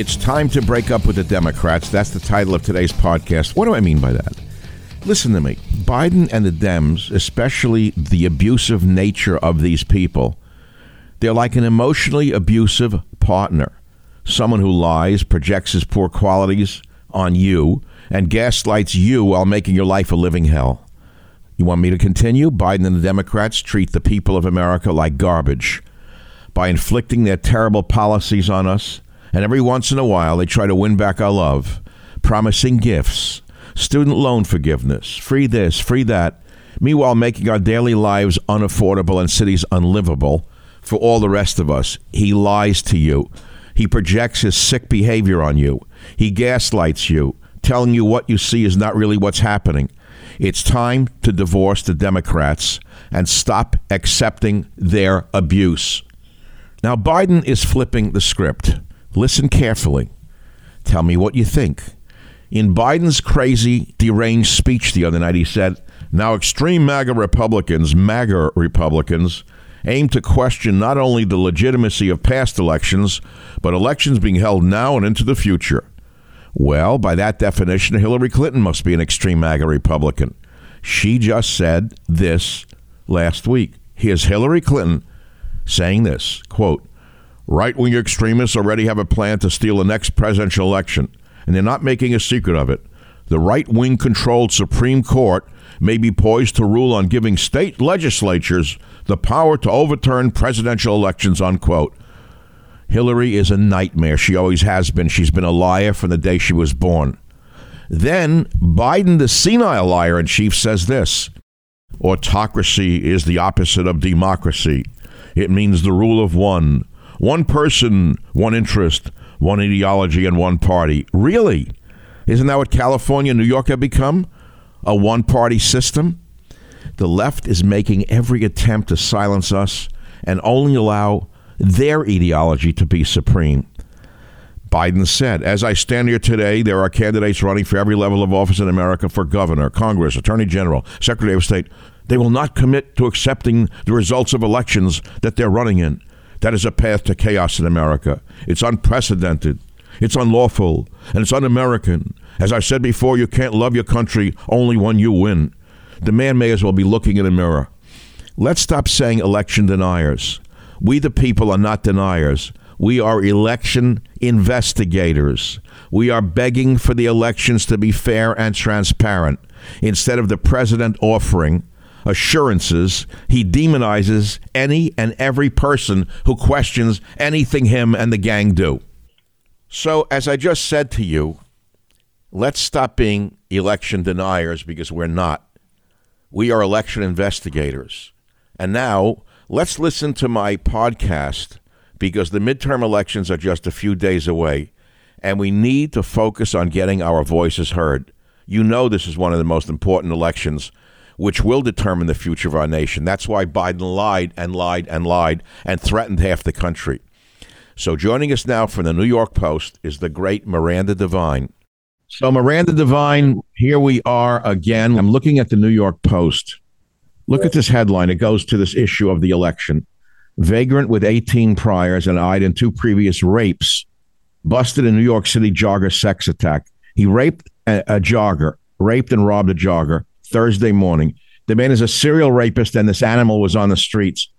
it's time to break up with the Democrats. That's the title of today's podcast. What do I mean by that? Listen to me. Biden and the Dems, especially the abusive nature of these people, they're like an emotionally abusive partner. Someone who lies, projects his poor qualities on you, and gaslights you while making your life a living hell. You want me to continue? Biden and the Democrats treat the people of America like garbage by inflicting their terrible policies on us, and every once in a while they try to win back our love, promising gifts, student loan forgiveness, free this, free that, meanwhile making our daily lives unaffordable and cities unlivable for all the rest of us. He lies to you. He projects his sick behavior on you. He gaslights you, telling you what you see is not really what's happening. It's time to divorce the Democrats and stop accepting their abuse. Now, Biden is flipping the script. Listen carefully. Tell me what you think. In Biden's crazy, deranged speech the other night, he said, Now, extreme MAGA Republicans, MAGA Republicans, aim to question not only the legitimacy of past elections, but elections being held now and into the future. Well, by that definition, Hillary Clinton must be an extreme MAGA Republican. She just said this last week. Here's Hillary Clinton saying this quote, Right wing extremists already have a plan to steal the next presidential election, and they're not making a secret of it. The right wing controlled Supreme Court may be poised to rule on giving state legislatures the power to overturn presidential elections, unquote. Hillary is a nightmare. She always has been. She's been a liar from the day she was born. Then Biden, the senile liar in chief, says this Autocracy is the opposite of democracy. It means the rule of one one person, one interest, one ideology, and one party. Really? Isn't that what California and New York have become? A one party system? The left is making every attempt to silence us and only allow their ideology to be supreme. Biden said, As I stand here today, there are candidates running for every level of office in America for governor, Congress, Attorney General, Secretary of State. They will not commit to accepting the results of elections that they're running in. That is a path to chaos in America. It's unprecedented. It's unlawful and it's un American. As I said before, you can't love your country only when you win. The man may as well be looking in a mirror. Let's stop saying election deniers. We, the people, are not deniers. We are election investigators. We are begging for the elections to be fair and transparent. Instead of the president offering assurances, he demonizes any and every person who questions anything him and the gang do. So, as I just said to you, let's stop being election deniers because we're not. We are election investigators. And now, let's listen to my podcast because the midterm elections are just a few days away, and we need to focus on getting our voices heard. You know, this is one of the most important elections which will determine the future of our nation. That's why Biden lied and lied and lied and threatened half the country. So, joining us now from the New York Post is the great Miranda Devine. So, Miranda Devine, here we are again. I'm looking at the New York Post. Look at this headline. It goes to this issue of the election. Vagrant with 18 priors and eyed in two previous rapes, busted in New York City jogger sex attack. He raped a, a jogger, raped and robbed a jogger. Thursday morning. The man is a serial rapist, and this animal was on the streets.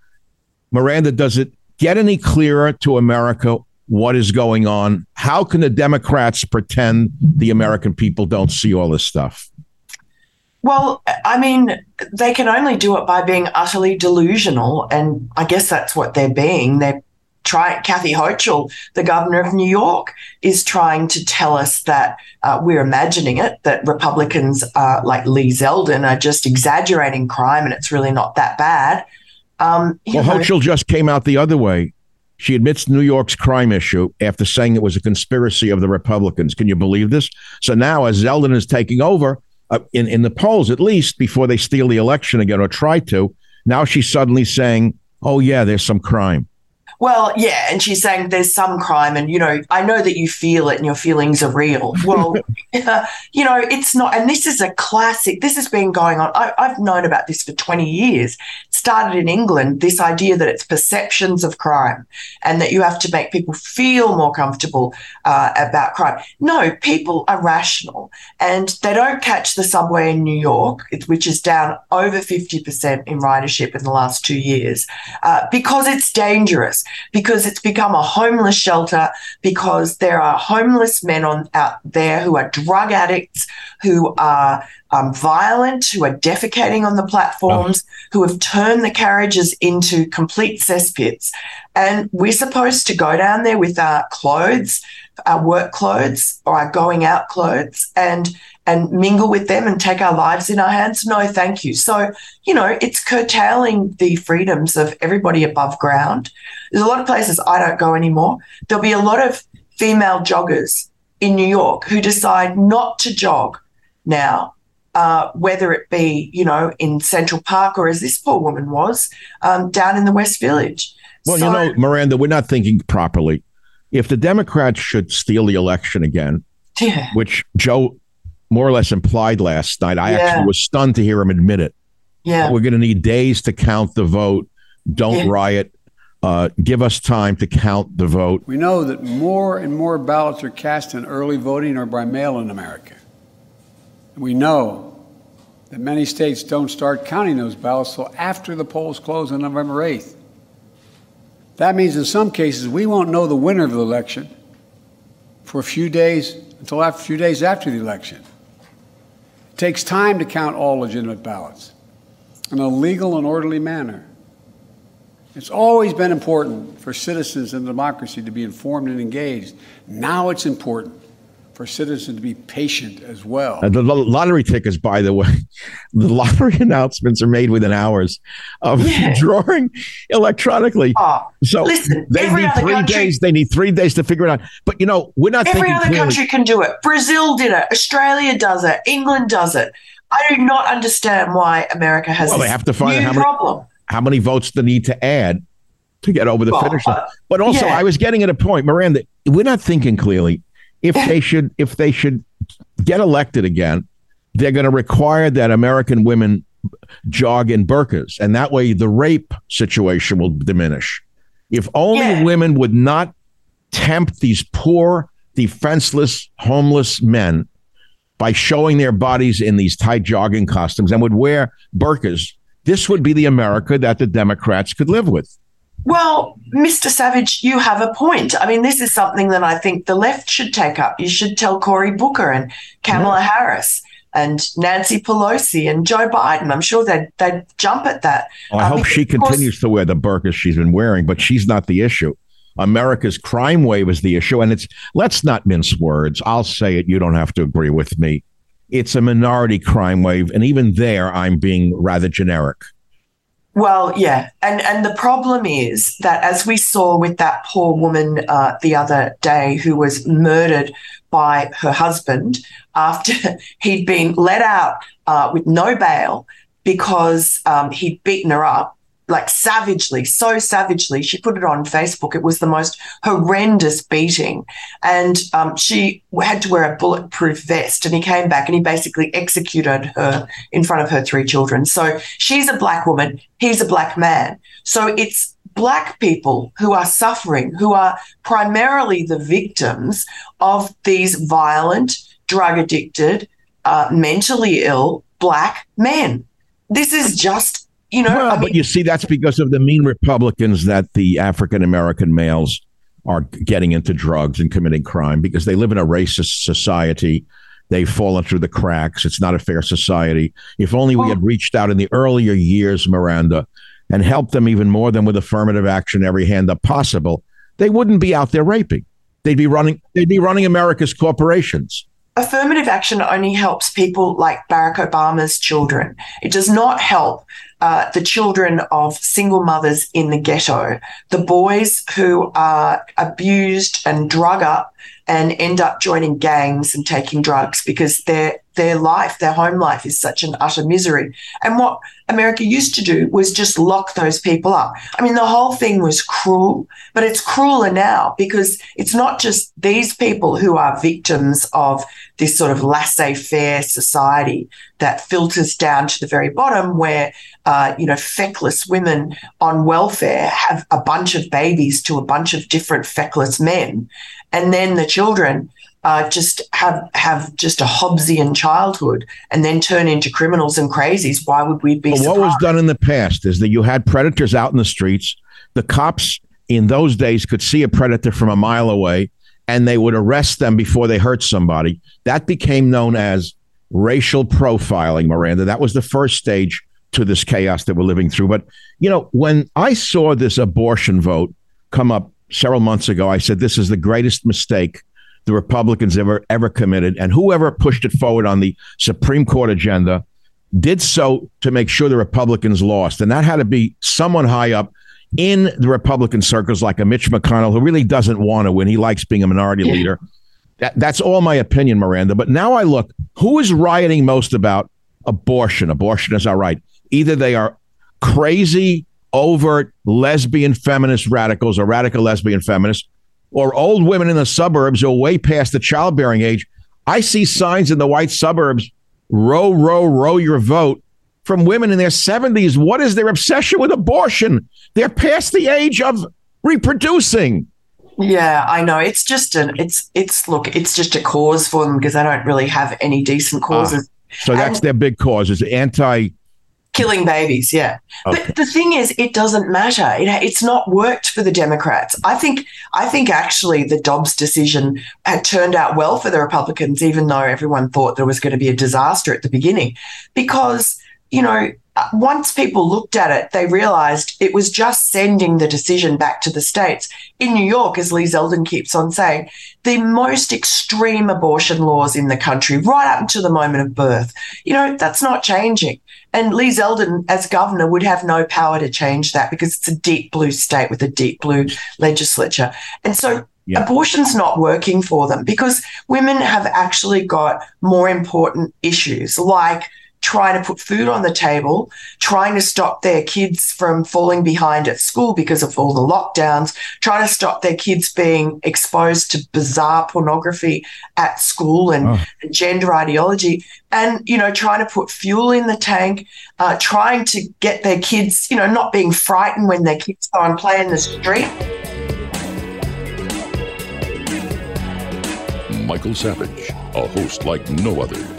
Miranda, does it get any clearer to America what is going on? How can the Democrats pretend the American people don't see all this stuff? Well, I mean, they can only do it by being utterly delusional. And I guess that's what they're being. They're try Kathy Hochul, the governor of New York, is trying to tell us that uh, we're imagining it, that Republicans uh, like Lee Zeldin are just exaggerating crime and it's really not that bad. Um, well, know, Hochul just came out the other way. She admits New York's crime issue after saying it was a conspiracy of the Republicans. Can you believe this? So now, as Zeldin is taking over, uh, in, in the polls at least, before they steal the election again or try to, now she's suddenly saying, oh, yeah, there's some crime. Well, yeah, and she's saying there's some crime, and you know, I know that you feel it, and your feelings are real. Well, you know, it's not, and this is a classic. This has been going on. I, have known about this for 20 years. Started in England. This idea that it's perceptions of crime, and that you have to make people feel more comfortable uh, about crime. No, people are rational, and they don't catch the subway in New York, which is down over 50% in ridership in the last two years, uh, because it's dangerous because it's become a homeless shelter because there are homeless men on out there who are drug addicts, who are um, violent, who are defecating on the platforms, oh. who have turned the carriages into complete cesspits. And we're supposed to go down there with our clothes, our work clothes, or our going out clothes, and and mingle with them and take our lives in our hands? No, thank you. So, you know, it's curtailing the freedoms of everybody above ground. There's a lot of places I don't go anymore. There'll be a lot of female joggers in New York who decide not to jog now, uh, whether it be, you know, in Central Park or as this poor woman was, um, down in the West Village. Well, so, you know, Miranda, we're not thinking properly. If the Democrats should steal the election again, yeah. which Joe more or less implied last night. I Yeah. actually was stunned to hear him admit it. Yeah. We're going to need days to count the vote. Don't Yeah. riot. Uh, give us time to count the vote. We know that more and more ballots are cast in early voting or by mail in America. We know that many states don't start counting those ballots till after the polls close on November 8th. That means in some cases we won't know the winner of the election for a few days until a few days after the election. It takes time to count all legitimate ballots in a legal and orderly manner. It's always been important for citizens in democracy to be informed and engaged. Now it's important for citizens to be patient as well. Uh, the lottery tickets, by the way, the lottery announcements are made within hours of Yeah. drawing electronically. Oh, So listen, they every need other three country- days. They need three days to figure it out. But you know, we're not Every other clearly. country can do it. Brazil did it. Australia does it. England does it. I do not understand why America has Well, they have to find new how many- problem. how many votes they need to add to get over the Well, finish line. uh, But also, yeah. I was getting at a point, Miranda. We're not thinking clearly. If they should, if they should get elected again, they're going to require that American women jog in burqas, and that way the rape situation will diminish. If only Yeah. women would not tempt these poor, defenseless, homeless men by showing their bodies in these tight jogging costumes and would wear burqas, this would be the America that the Democrats could live with. Well, Mr. Savage, you have a point. I mean, this is something that I think the left should take up. You should tell Cory Booker and Kamala Harris and Nancy Pelosi and Joe Biden. I'm sure they'd, they'd jump at that. Well, I Uh, hope she continues to wear the burqas she's been wearing, but she's not the issue. America's crime wave is the issue. And it's, let's not mince words. I'll say it. You don't have to agree with me. It's a minority crime wave. And even there, I'm being rather generic. Well, yeah, and and the problem is that as we saw with that poor woman uh, the other day who was murdered by her husband after he'd been let out uh, with no bail because um, he'd beaten her up like savagely, so savagely. She put it on Facebook. It was the most horrendous beating, and um, she had to wear a bulletproof vest. And he came back and he basically executed her in front of her three children. So she's a black woman, he's a black man. So it's black people who are suffering, who are primarily the victims of these violent, drug addicted, uh, mentally ill black men. This is just, you know, Well, I but you see, that's because of the mean Republicans that the African American males are getting into drugs and committing crime because they live in a racist society. They've fallen through the cracks. It's not a fair society. If only we had reached out in the earlier years, Miranda, and helped them even more than with affirmative action, every hand up possible, they wouldn't be out there raping. They'd be running. They'd be running America's corporations. affirmative action only helps people like Barack Obama's children. It does not help uh, the children of single mothers in the ghetto, the boys who are abused and drug up and end up joining gangs and taking drugs because their their life, their home life is such an utter misery. And what America used to do was just lock those people up. I mean, the whole thing was cruel, but it's crueler now because it's not just these people who are victims of this sort of laissez faire society that filters down to the very bottom where, uh, you know, feckless women on welfare have a bunch of babies to a bunch of different feckless men. And then the children uh, just have have just a Hobbesian childhood and then turn into criminals and crazies. Why would we be But what was done in the past is that you had predators out in the streets. The cops in those days could see a predator from a mile away and they would arrest them before they hurt somebody. That became known as racial profiling, Miranda. That was the first stage to this chaos that we're living through. But, you know, when I saw this abortion vote come up several months ago, I said, this is the greatest mistake the Republicans ever ever committed. And whoever pushed it forward on the Supreme Court agenda did so to make sure the Republicans lost. And that had to be someone high up in the Republican circles, like a Mitch McConnell, who really doesn't want to win. He likes being a minority leader. That, that's all my opinion, Miranda. But now I look, who is rioting most about abortion? Abortion is our right. Either they are crazy, overt lesbian feminist radicals or radical lesbian feminists, or old women in the suburbs who are way past the childbearing age. I see signs in the white suburbs row, row, row your vote from women in their 70s. What is their obsession with abortion? They're past the age of reproducing. Yeah, I know. It's just an it's it's look, it's just a cause for them because they don't really have any decent ah, causes. So that's And- their big cause is anti. Killing babies yeah. Okay. but the thing is it doesn't matter. It, it's not worked for the democrats. I think i think actually the dobbs decision had turned out well for the republicans even though everyone thought there was going to be a disaster at the beginning. Because you know Uh, once people looked at it they realized it was just sending the decision back to the states in new york as lee zeldin keeps on saying the most extreme abortion laws in the country right up until the moment of birth you know that's not changing and Lee Zeldin, as governor, would have no power to change that because it's a deep blue state with a deep blue legislature. And so Yeah. abortion's not working for them because women have actually got more important issues like trying to put food on the table, trying to stop their kids from falling behind at school because of all the lockdowns, trying to stop their kids being exposed to bizarre pornography at school and Oh. gender ideology and you know trying to put fuel in the tank uh, trying to get their kids you know not being frightened when their kids go and play in the street Michael Savage, a host like no other.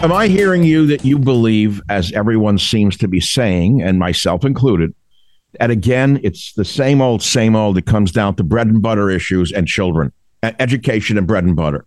Am I hearing you that you believe, as everyone seems to be saying, and myself included, that again, it's the same old, same old. It comes down to bread and butter issues and children, education and bread and butter.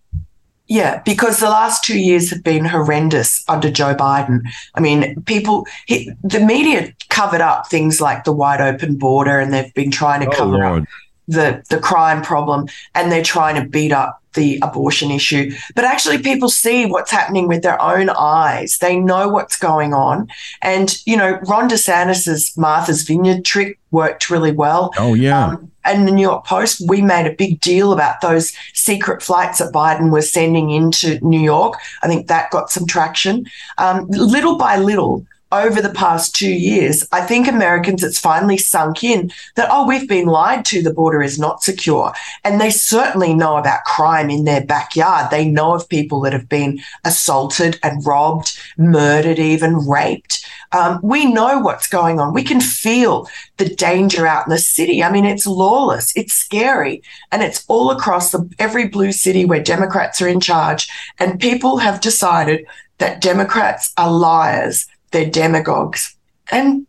yeah because the last two years have been horrendous under joe biden i mean people he, the media covered up things like the wide open border and they've been trying to Oh, cover up Lord. The the crime problem and they're trying to beat up the abortion issue but actually people see what's happening with their own eyes they know what's going on and you know ron desantis's martha's vineyard trick worked really well Oh, yeah. um, and the New York Post, we made a big deal about those secret flights that Biden was sending into New York. I think that got some traction. Um, little by little, over the past two years, I think Americans, it's finally sunk in that, oh, we've been lied to, the border is not secure. And they certainly know about crime in their backyard. They know of people that have been assaulted and robbed, murdered, even raped. Um, we know what's going on. We can feel the danger out in the city. I mean, it's lawless, it's scary, and it's all across the, every blue city where Democrats are in charge. And people have decided that Democrats are liars, they're demagogues, and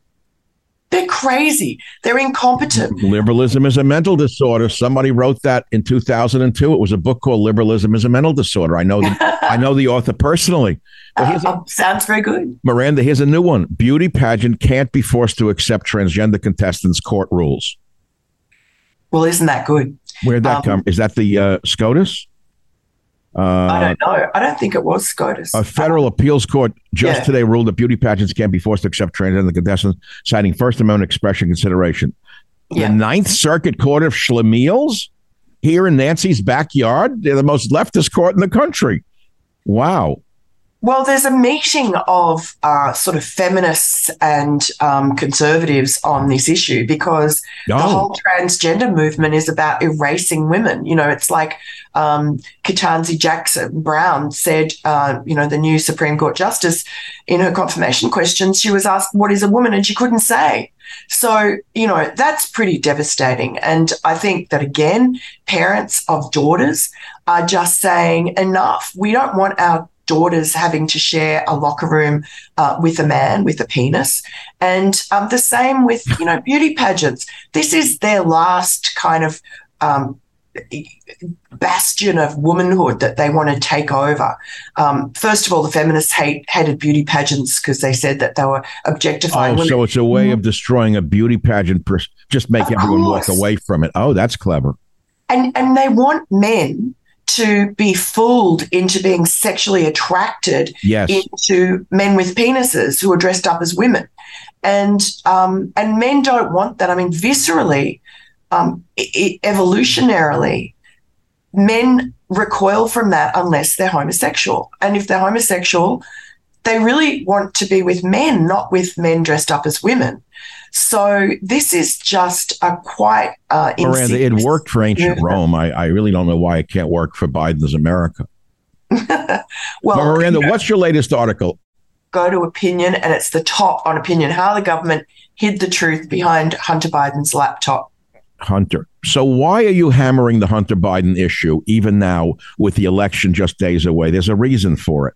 they're crazy, they're incompetent. Liberalism is a mental disorder. Somebody wrote that in 2002. It was a book called Liberalism is a Mental Disorder. I know the, I know the author personally. Here's a, Uh, sounds very good. Miranda, here's a new one. Beauty pageant can't be forced to accept transgender contestants' court rules. Well, isn't that good? Where'd that Um, come? Is that the uh, SCOTUS? I Uh, don't know. I don't think it was SCOTUS. a federal appeals court just Yeah. today ruled that beauty pageants can't be forced to accept transgender contestants, citing First Amendment expression consideration. Yeah. The Ninth Circuit Court of Schlemiels here in Nancy's backyard. They're the most leftist court in the country. Wow. Well, there's a meeting of uh, sort of feminists and um, conservatives on this issue because the Oh. whole transgender movement is about erasing women. You know, it's like um, Ketanji Jackson Brown said, uh, you know, the new Supreme Court justice in her confirmation questions, she was asked, What is a woman? And she couldn't say. So, you know, that's pretty devastating. And I think that, again, parents of daughters are just saying, Enough. We don't want our daughters having to share a locker room uh, with a man with a penis. And um, the same with, you know, beauty pageants. This is their last kind of um, bastion of womanhood that they want to take over. Um, first of all, the feminists hate hated beauty pageants because they said that they were objectifying Oh, women. so it's a way of destroying a beauty pageant, pers- just make Of everyone walk away from it. Oh, that's clever. and and they want men to be fooled into being sexually attracted Yes. into men with penises who are dressed up as women, and um, and men don't want that. I mean, viscerally, um, evolutionarily, men recoil from that unless they're homosexual, and if they're homosexual, they really want to be with men, not with men dressed up as women. So this is just a quite uh, Miranda, it worked for ancient movement. Rome. I, I really don't know why it can't work for Biden's America. Well, But Miranda, what's your latest article? go to opinion, and it's the top on opinion how the government hid the truth behind Hunter Biden's laptop. Hunter. So why are you hammering the Hunter Biden issue even now with the election just days away? There's a reason for it.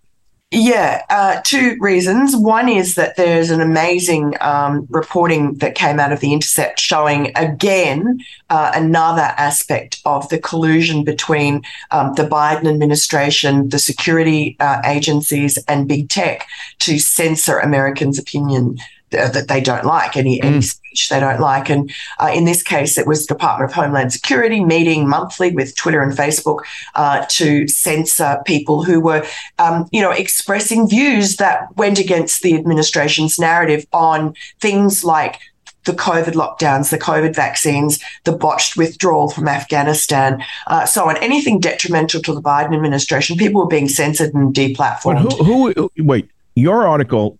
Yeah, uh, two reasons. One is that there's an amazing um, reporting that came out of The Intercept showing again uh, another aspect of the collusion between um, the Biden administration, the security uh, agencies, and big tech to censor Americans' opinion that they don't like, any, any speech they don't like. And uh, in this case, it was Department of Homeland Security meeting monthly with Twitter and Facebook uh, to censor people who were, um, you know, expressing views that went against the administration's narrative on things like the COVID lockdowns, the COVID vaccines, the botched withdrawal from Afghanistan, uh, so on. Anything detrimental to the Biden administration, people were being censored and But deplatformed. who, who, wait, your article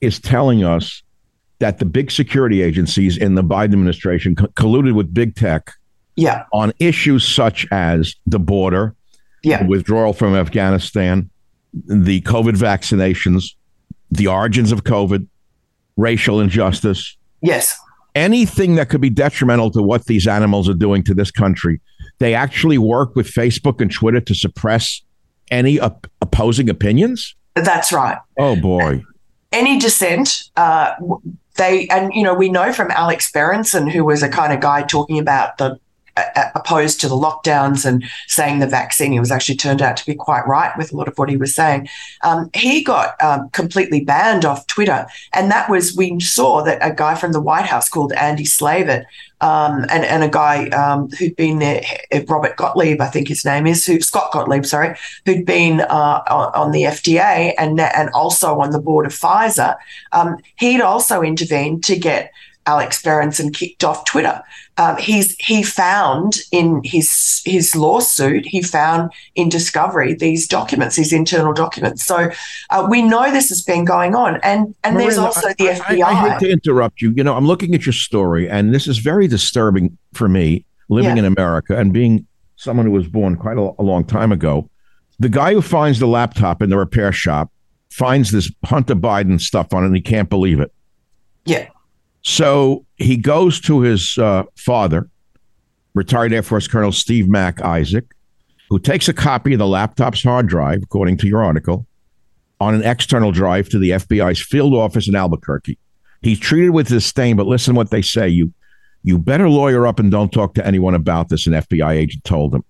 is telling us that the big security agencies in the Biden administration co- colluded with big tech yeah, on issues such as the border, yeah, the withdrawal from Afghanistan, the COVID vaccinations, the origins of COVID, racial injustice, yes. anything that could be detrimental to what these animals are doing to this country. They actually work with Facebook and Twitter to suppress any op- opposing opinions. That's right. Oh boy. Any dissent, uh, they and you know we know from Alex Berenson, who was a kind of guy talking about the opposed to the lockdowns and saying the vaccine. He was actually turned out to be quite right with a lot of what he was saying. Um, he got um, completely banned off Twitter, and that was we saw that a guy from the White House called Andy Slavitt. Um, and, and a guy um, who'd been there, Robert Gottlieb, I think his name is, who Scott Gottlieb, sorry, who'd been uh, on, on the FDA and and also on the board of Pfizer. Um, he'd also intervened to get Alex Berenson kicked off Twitter. Um, he's he found in his his lawsuit, he found in discovery these documents, these internal documents. So uh, we know this has been going on, and and there's also I- the I- FBI. I, hate to interrupt you. You know, I'm looking at your story, and this is very disturbing for me living Yeah. in America and being someone who was born quite a, a long time ago. The guy who finds the laptop in the repair shop finds this Hunter Biden stuff on it, and he can't believe it. yeah, So he goes to his uh, father, retired Air Force Colonel Steve Mac Isaac, who takes a copy of the laptop's hard drive, according to your article, on an external drive to the FBI's field office in Albuquerque. He's treated with disdain, but listen what they say. You you better lawyer up and don't talk to anyone about this, an FBI agent told him.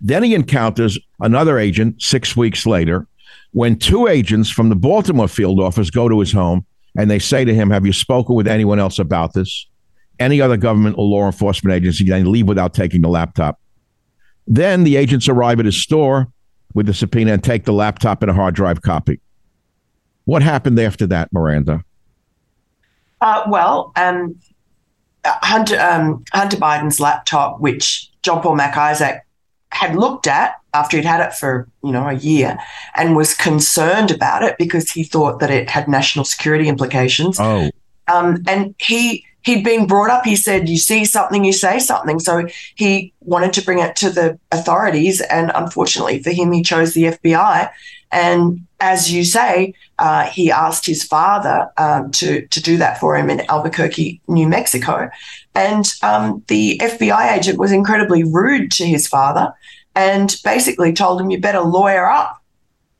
Then he encounters another agent six weeks later when two agents from the Baltimore field office go to his home and they say to him, Have you spoken with anyone else about this? Any other government or law enforcement agency, and leave without taking the laptop. Then the agents arrive at his store with the subpoena and take the laptop and a hard drive copy. What happened after that, Miranda? Uh, well, um, Hunter, um, Hunter Biden's laptop, which John Paul Mac Isaac had looked at after he'd had it for you know a year, and was concerned about it because he thought that it had national security implications. Oh, Um, and he he'd been brought up. He said, "You see something, you say something." So he wanted to bring it to the authorities, and unfortunately for him, he chose the FBI. And as you say, uh, he asked his father um, to to do that for him in Albuquerque, New Mexico. And um, the FBI agent was incredibly rude to his father, and basically told him, "You better lawyer up,"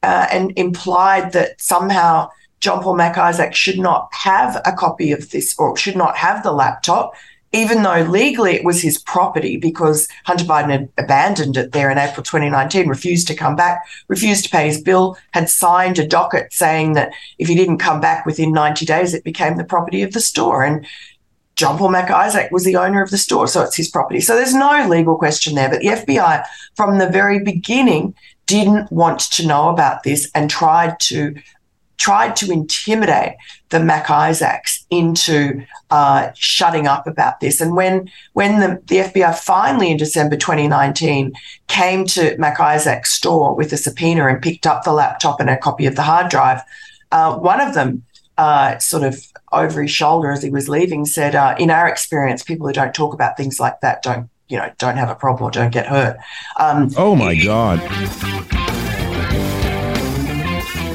uh, and implied that somehow John Paul Mac Isaac should not have a copy of this or should not have the laptop even though legally it was his property because Hunter Biden had abandoned it there in April 2019, refused to come back, refused to pay his bill, had signed a docket saying that if he didn't come back within 90 days, it became the property of the store. And John Paul Mac Isaac was the owner of the store, so it's his property. So there's no legal question there. But the FBI, from the very beginning, didn't want to know about this and tried to tried to intimidate the Mac Isaacs into uh, shutting up about this. And when when the, the FBI finally in December 2019 came to Mac Isaac's store with a subpoena and picked up the laptop and a copy of the hard drive, uh, one of them uh, sort of over his shoulder as he was leaving said, uh, "In our experience, people who don't talk about things like that don't." You know, don't have a problem or don't get hurt. Um, oh my God!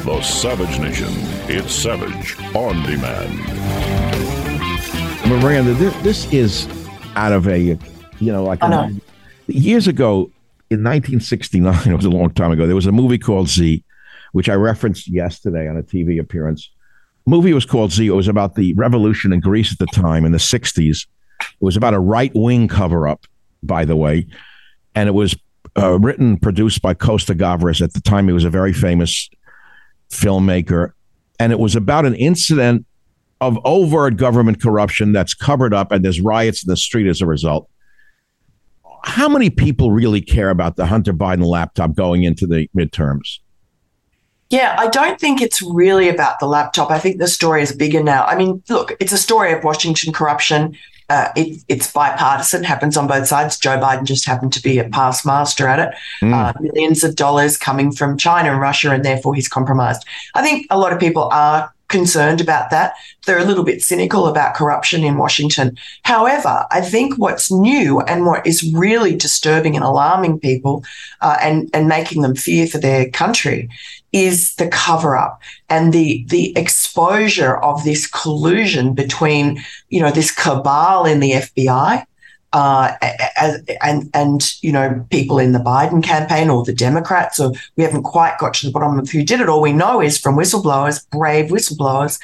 The Savage Nation. It's Savage on demand. Miranda, this, this is out of a, you know, like a, years ago in 1969, it was a long time ago, there was a movie called Z, which I referenced yesterday on a TV appearance. Movie was called Z. It was about the revolution in Greece at the time in the 60s. It was about a right wing cover up, by the way. And it was uh, written, produced by Costa Gavras. At the time, he was a very famous filmmaker, and it was about an incident of overt government corruption that's covered up, and there's riots in the street as a result. How many people really care about the Hunter Biden laptop going into the midterms? Yeah, I don't think it's really about the laptop. I think the story is bigger now. I mean, look, it's a story of Washington corruption. Uh, it, it's bipartisan, happens on both sides. Joe Biden just happened to be a past master at it. Mm. Uh, millions of dollars coming from China and Russia, and therefore he's compromised. I think a lot of people are concerned about that. They're a little bit cynical about corruption in Washington. However, I think what's new and what is really disturbing and alarming people uh, and, and making them fear for their country is the cover up and the the exposure of this collusion between you know this cabal in the FBI uh, and and you know people in the Biden campaign or the Democrats or we haven't quite got to the bottom of who did it. All we know is from whistleblowers, brave whistleblowers,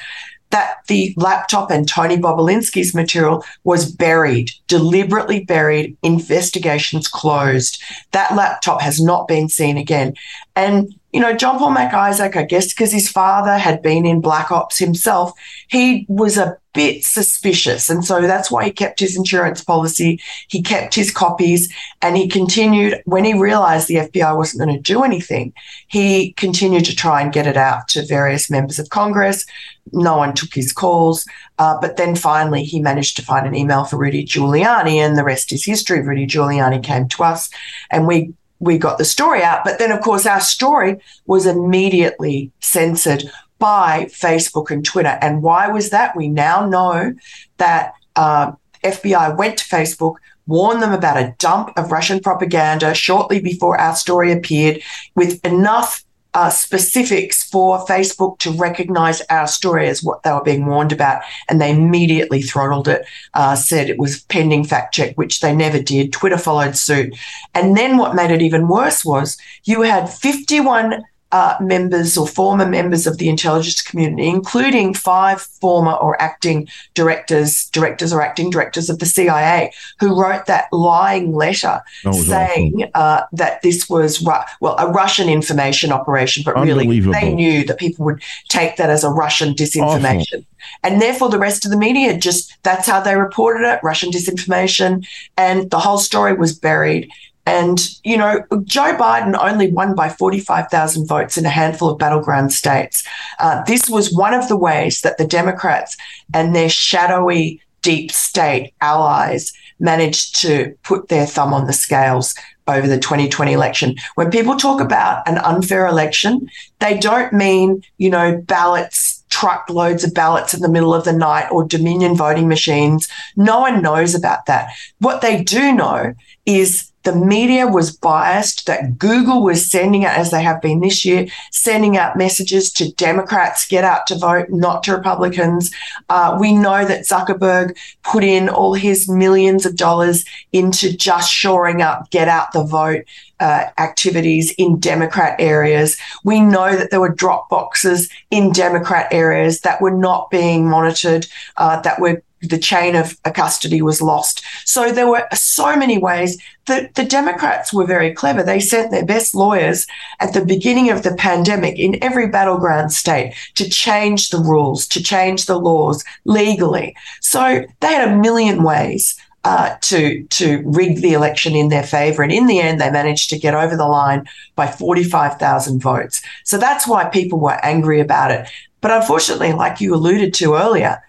that the laptop and Tony Bobulinski's material was buried, deliberately buried, investigations closed. That laptop has not been seen again. And you know, John Paul Mac Isaac, I guess because his father had been in Black Ops himself, he was a bit suspicious. And so that's why he kept his insurance policy. He kept his copies and he continued, when he realized the FBI wasn't going to do anything, he continued to try and get it out to various members of Congress. No one took his calls. Uh, but then finally, he managed to find an email for Rudy Giuliani, and the rest is history. Rudy Giuliani came to us and we we got the story out. But then, of course, our story was immediately censored by Facebook and Twitter. And why was that? We now know that uh, FBI went to Facebook, warned them about a dump of Russian propaganda shortly before our story appeared, with enough uh, specifics for Facebook to recognize our story as what they were being warned about. And they immediately throttled it, uh, said it was pending fact check, which they never did. Twitter followed suit. And then what made it even worse was you had 51 uh, members or former members of the intelligence community, including five former or acting directors, directors or acting directors of the CIA, who wrote that lying letter saying uh, that this was Ru- well a Russian information operation, but really they knew that people would take that as a Russian disinformation. Awful. And therefore, the rest of the media just that's how they reported it Russian disinformation. And the whole story was buried. And, you know, Joe Biden only won by 45,000 votes in a handful of battleground states. Uh, this was one of the ways that the Democrats and their shadowy deep state allies managed to put their thumb on the scales over the 2020 election. When people talk about an unfair election, they don't mean, you know, ballots, truckloads of ballots in the middle of the night or Dominion voting machines. No one knows about that. What they do know is the media was biased, that Google was sending out, as they have been this year, sending out messages to Democrats, get out to vote, not to Republicans. Uh, we know that Zuckerberg put in all his millions of dollars into just shoring up, get out the vote. Uh, activities in Democrat areas. We know that there were drop boxes in Democrat areas that were not being monitored, uh, that were the chain of custody was lost. So there were so many ways that the Democrats were very clever. They sent their best lawyers at the beginning of the pandemic in every battleground state to change the rules, to change the laws legally. So they had a million ways uh, to to rig the election in their favor. And in the end, they managed to get over the line by 45,000 votes. So that's why people were angry about it. But unfortunately, like you alluded to earlier,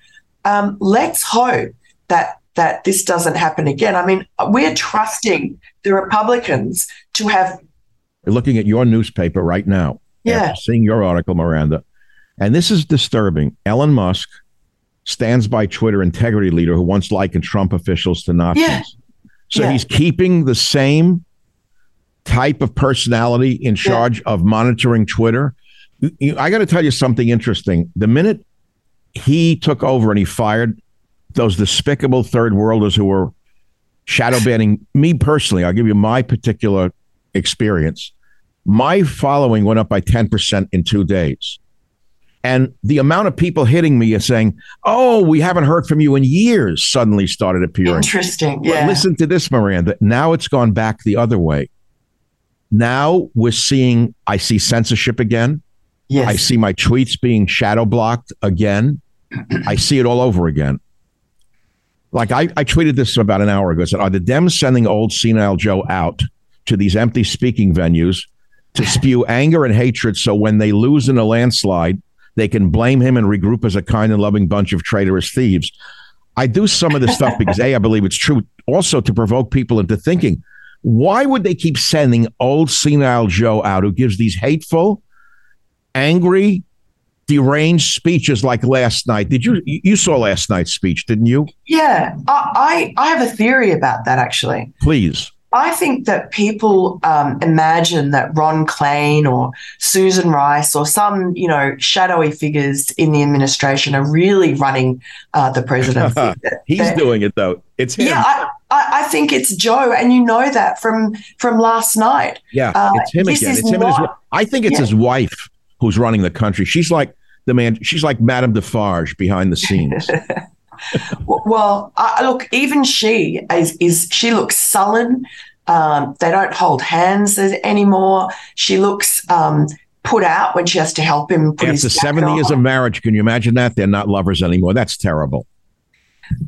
um, let's hope that that this doesn't happen again. I mean, we're trusting the Republicans to have. Looking at your newspaper right now. Yeah. Seeing your article, Miranda. And this is disturbing. Elon Musk stands by Twitter integrity leader who once likened Trump officials to Nazis. Yeah. So Yeah. he's keeping the same type of personality in charge of monitoring Twitter. I got to tell you something interesting. The minute he took over and he fired those despicable third worlders who were shadow banning me personally, I'll give you my particular experience. My following went up by 10% in two days. And the amount of people hitting me and saying, Oh, we haven't heard from you in years suddenly started appearing. Interesting. But Yeah. listen to this, Miranda. Now it's gone back the other way. Now we're seeing, I see censorship again. yes. I see my tweets being shadow blocked again. I see it all over again. Like I, I tweeted this about an hour ago. I said, Are the Dems sending old senile Joe out to these empty speaking venues to spew anger and hatred so when they lose in a landslide, they can blame him and regroup as a kind and loving bunch of traitorous thieves? I do some of this stuff because A, I believe it's true. Also to provoke people into thinking, why would they keep sending old senile Joe out who gives these hateful, angry, deranged speeches like last night? Did you you saw last night's speech, didn't you? yeah. I, I I have a theory about that actually. Please. I think that people um, imagine that Ron Klain or Susan Rice or some, you know, shadowy figures in the administration are really running uh, the presidency. He's That- doing it though. It's him. Yeah, I, I, I think it's Joe, and you know that from from last night. Yeah, Uh, it's him again. It's him and his. not- I think it's Yeah. his wife who's running the country. She's like the man. She's like Madame Defarge behind the scenes. Well, I, look, even she is, is she looks sullen. Um, they don't hold hands anymore. She looks um, put out when she has to help him put After seventy years of marriage, can you imagine that? They're not lovers anymore. That's terrible.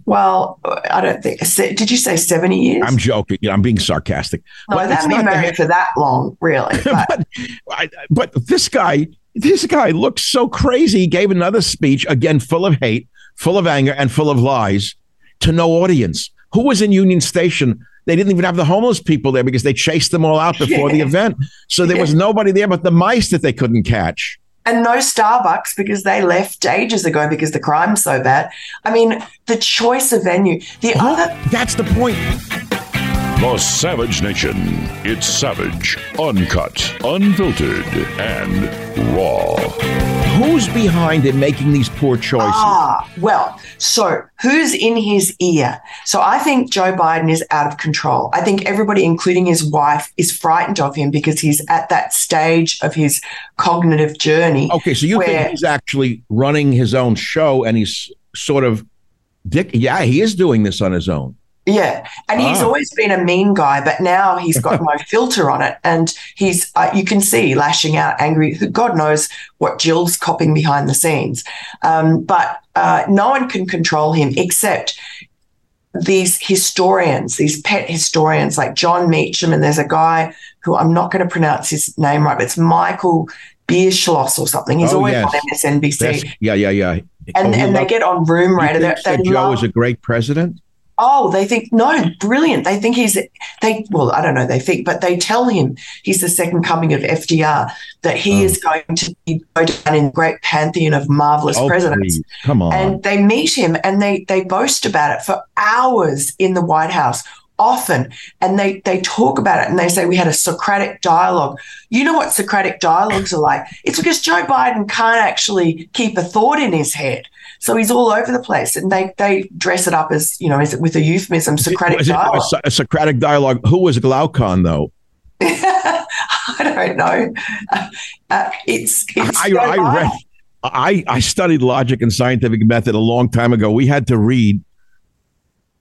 Well, I don't think. Did you say seventy years? I'm joking. I'm being sarcastic. no, But they haven't been married for that long, really. But but, but this guy, this guy looks so crazy. He gave another speech again, full of hate, full of anger, and full of lies to no audience. Who was in Union Station? They didn't even have the homeless people there because they chased them all out before the event. So there was nobody there but the mice that they couldn't catch. and no Starbucks because they left ages ago because the crime's so bad. I mean, the choice of venue. The other That's the point. The Savage Nation. It's savage, uncut, unfiltered, and raw. Who's behind it making these poor choices? Ah, well, so who's in his ear? So I think Joe Biden is out of control. I think everybody, including his wife, is frightened of him because he's at that stage of his cognitive journey. Okay, so you where- think he's actually running his own show and he's sort of dick yeah, he is doing this on his own. Yeah, and he's Ah. always been a mean guy, but now he's got no filter on it, and he's uh, you can see lashing out, angry. God knows what Jill's copying behind the scenes, um, but uh, no one can control him except these historians, these pet historians like Jon Meacham, and there's a guy who I'm not going to pronounce his name right, but it's Michael Bierschloss or something. He's Oh, always yes. on MSNBC, That's, yeah, yeah, yeah. and Oh, and they get on Room Raider. They, that they Joe love is a great president? Oh, they think no, brilliant. They think he's they well, I don't know. They think, but they tell him he's the second coming of FDR. That he Oh. is going to be, go down in the great pantheon of marvelous Oh, presidents. please. Come on. And they meet him and they they boast about it for hours in the White House, often, and they they talk about it and they say we had a Socratic dialogue. You know what Socratic dialogues are like? It's because Joe Biden can't actually keep a thought in his head. So he's all over the place, and they they dress it up as you know, is it with a euphemism, Socratic it dialogue. So- a Socratic dialogue? Who was Glaucon, though? I don't know. Uh, uh, it's it's I, I read. I, I studied logic and scientific method a long time ago. We had to read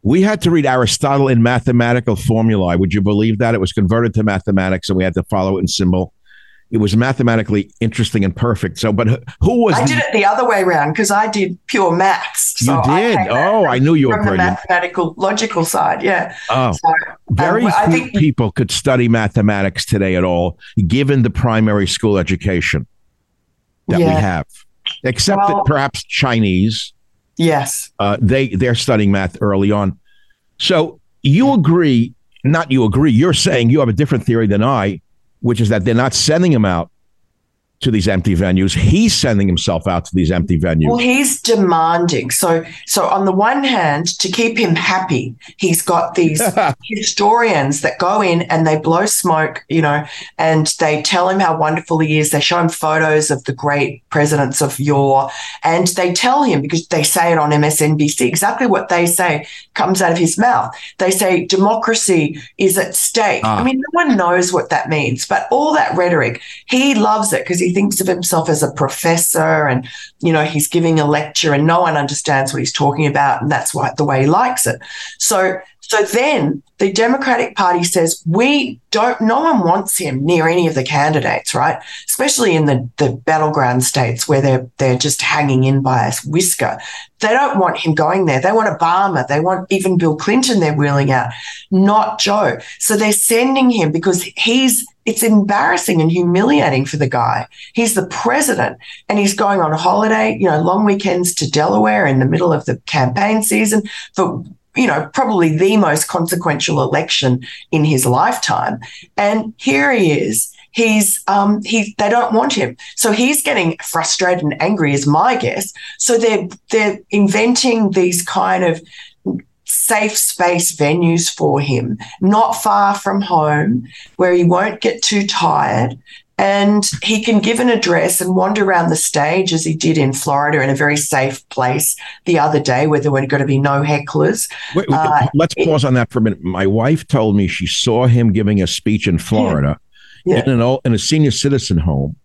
We had to read Aristotle in mathematical formulae. Would you believe that? It was converted to mathematics and we had to follow it in symbol. It was mathematically interesting and perfect. So, but who was I the- did it the other way around because I did pure maths. You So I did? at Oh, I knew you were from the brilliant. mathematical, logical side. Yeah. Oh. So, Very um, I few think people could study mathematics today at all, given the primary school education that we have. Except Well- that perhaps Chinese, yes. uh, they they're studying math early on. So you agree? Not you agree. You're saying you have a different theory than I, which is that they're not sending them out to these empty venues. He's sending himself out to these empty venues. Well, he's demanding. So, so on the one hand, to keep him happy, he's got these historians that go in and they blow smoke, you know, and they tell him how wonderful he is. They show him photos of the great presidents of yore, and they tell him because they say it on MSNBC exactly what they say comes out of his mouth. They say democracy is at stake. Ah. I mean, no one knows what that means, but all that rhetoric, he loves it because he thinks of himself as a professor and you know he's giving a lecture and no one understands what he's talking about and that's why the way he likes it. So so then the democratic party says we don't no one wants him near any of the candidates right? Especially in the the battleground states where they're they're just hanging in by a whisker. They don't want him going there. They want obama. They want even bill clinton they're wheeling out. Not joe. So they're sending him because he's it's embarrassing and humiliating for the guy. He's the president and he's going on holiday, you know, long weekends to Delaware in the middle of the campaign season. For, you know, probably the most consequential election in his lifetime. And here he is. He's um he they don't want him. So he's getting frustrated and angry is my guess. So they're they're inventing these kind of safe space venues for him, not far from home, where he won't get too tired. And he can give an address and wander around the stage as he did in Florida in a very safe place the other day where there were going to be no hecklers. Wait, wait, Uh, let's pause on that for a minute. My wife told me she saw him giving a speech in Florida Yeah. in an old, in a senior citizen home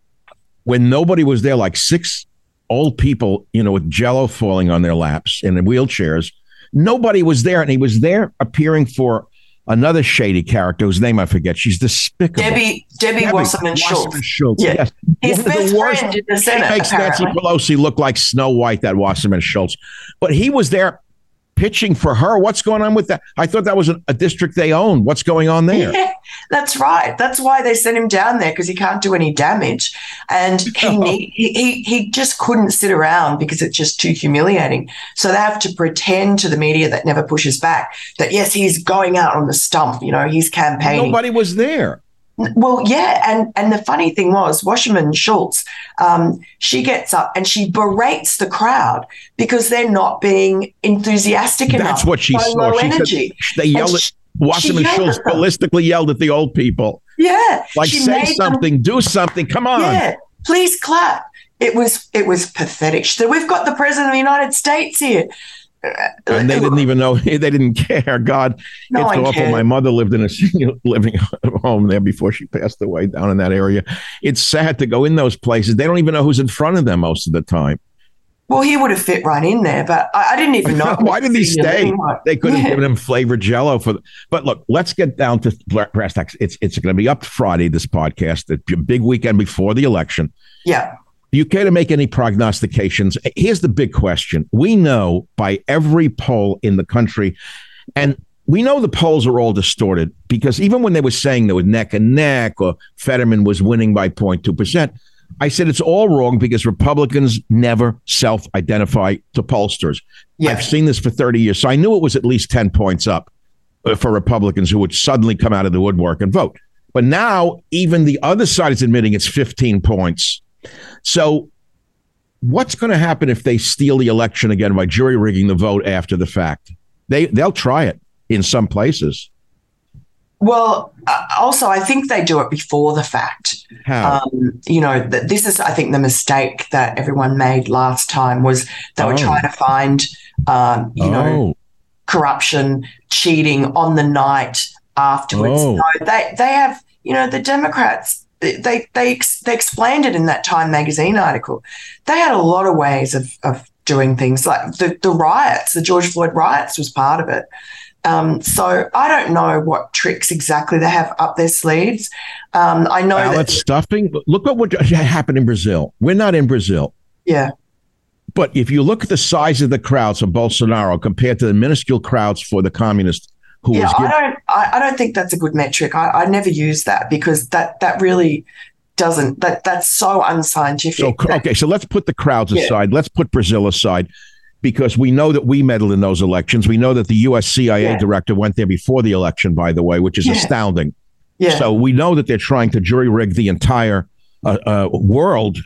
when nobody was there, like six old people, you know, with jello falling on their laps and in wheelchairs. Nobody was there, and he was there appearing for another shady character whose name I forget. She's despicable. Debbie Debbie, Debbie Wasserman Schultz. Wasserman Schultz. Yeah. Yes. One the best worst- friend in the She Senate, makes Nancy. Pelosi look like Snow White, that Wasserman Schultz. But he was there pitching for her. What's going on with that? I thought that was a, a district they own. What's going on there? Yeah, that's right. That's why they sent him down there because he can't do any damage, and he, need, he he he just couldn't sit around because it's just too humiliating. So they have to pretend to the media that never pushes back that yes, he's going out on the stump. You know, he's campaigning. Nobody was there. Well, yeah, and and the funny thing was, Wasserman Schultz, um, she gets up and she berates the crowd because they're not being enthusiastic enough. That's what she saw. Low She said- They yelled she- Wasserman yelled Schultz ballistically yelled at the old people. Yeah, Like she say made them- something, do something. Come on. Yeah, please clap. It was it was pathetic. So we've got the president of the United States here. And they didn't even know they didn't care. God, No it's one awful. My mother lived in a senior living home there before she passed away down in that area. It's sad to go in those places. They don't even know who's in front of them most of the time. Well, he would have fit right in there, but I, I didn't even know. Why did he stay? They could have Yeah. given him flavored jello for. The, but look, let's get down to brass tacks. It's it's going to be up Friday. This podcast, the big weekend before the election. Yeah, Do you care to make any prognostications? Here's the big question. We know by every poll in the country, and we know the polls are all distorted because even when they were saying they were neck and neck or Fetterman was winning by 0.2%, I said it's all wrong because Republicans never self identify to pollsters. yeah. I've seen this for 30 years. So I knew it was at least 10 points up uh, for Republicans who would suddenly come out of the woodwork and vote. But now even the other side is admitting it's 15 points. So what's going to happen if they steal the election again by jury rigging the vote after the fact? They they'll try it in some places. Well, uh, also, I think they do it before the fact. How? Um, you know, th- this is, I think, the mistake that everyone made last time was they were Oh. trying to find, um, you know, oh, corruption, cheating on the night afterwards. Oh. No, they they have, you know, the Democrats. They they they explained it in that Time magazine article. They had a lot of ways of of doing things like the, the riots, the George Floyd riots was part of it. Um, so I don't know what tricks exactly they have up their sleeves. Um, I know ballot that stuffing. Look at what happened in Brazil. We're not in Brazil. yeah, But if you look at the size of the crowds for Bolsonaro compared to the minuscule crowds for the communist who yeah, I don't I, I don't think that's a good metric. I, I never use that because that that really doesn't that that's so unscientific. so okay, so let's put the crowds Yeah. aside. Let's put Brazil aside because we know that we meddled in those elections. We know that the U.S. CIA Yeah. director went there before the election, by the way, which is Yeah. astounding. yeah. So we know that they're trying to jury rig the entire uh, uh, world,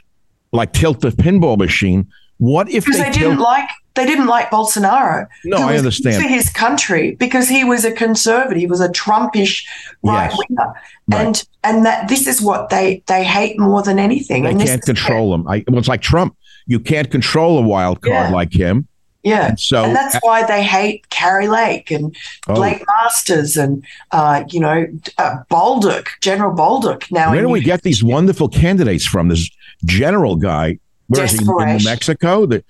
like tilt the pinball machine. What if because they, they, didn't like they didn't like Bolsonaro. No, I understand. for his country because he was a conservative, he was a Trumpish right Yes. winger, Right. and and that this is what they they hate more than anything. They and can't control him. I, well, it's like Trump. You can't control a wild card Yeah. like him. Yeah, And so, and that's why they hate Kari Lake and Oh. Blake Masters and uh, you know uh, Bolduc, General Bolduc. Now, where do we New- get these wonderful candidates from? This general guy, where is he in New Mexico? The,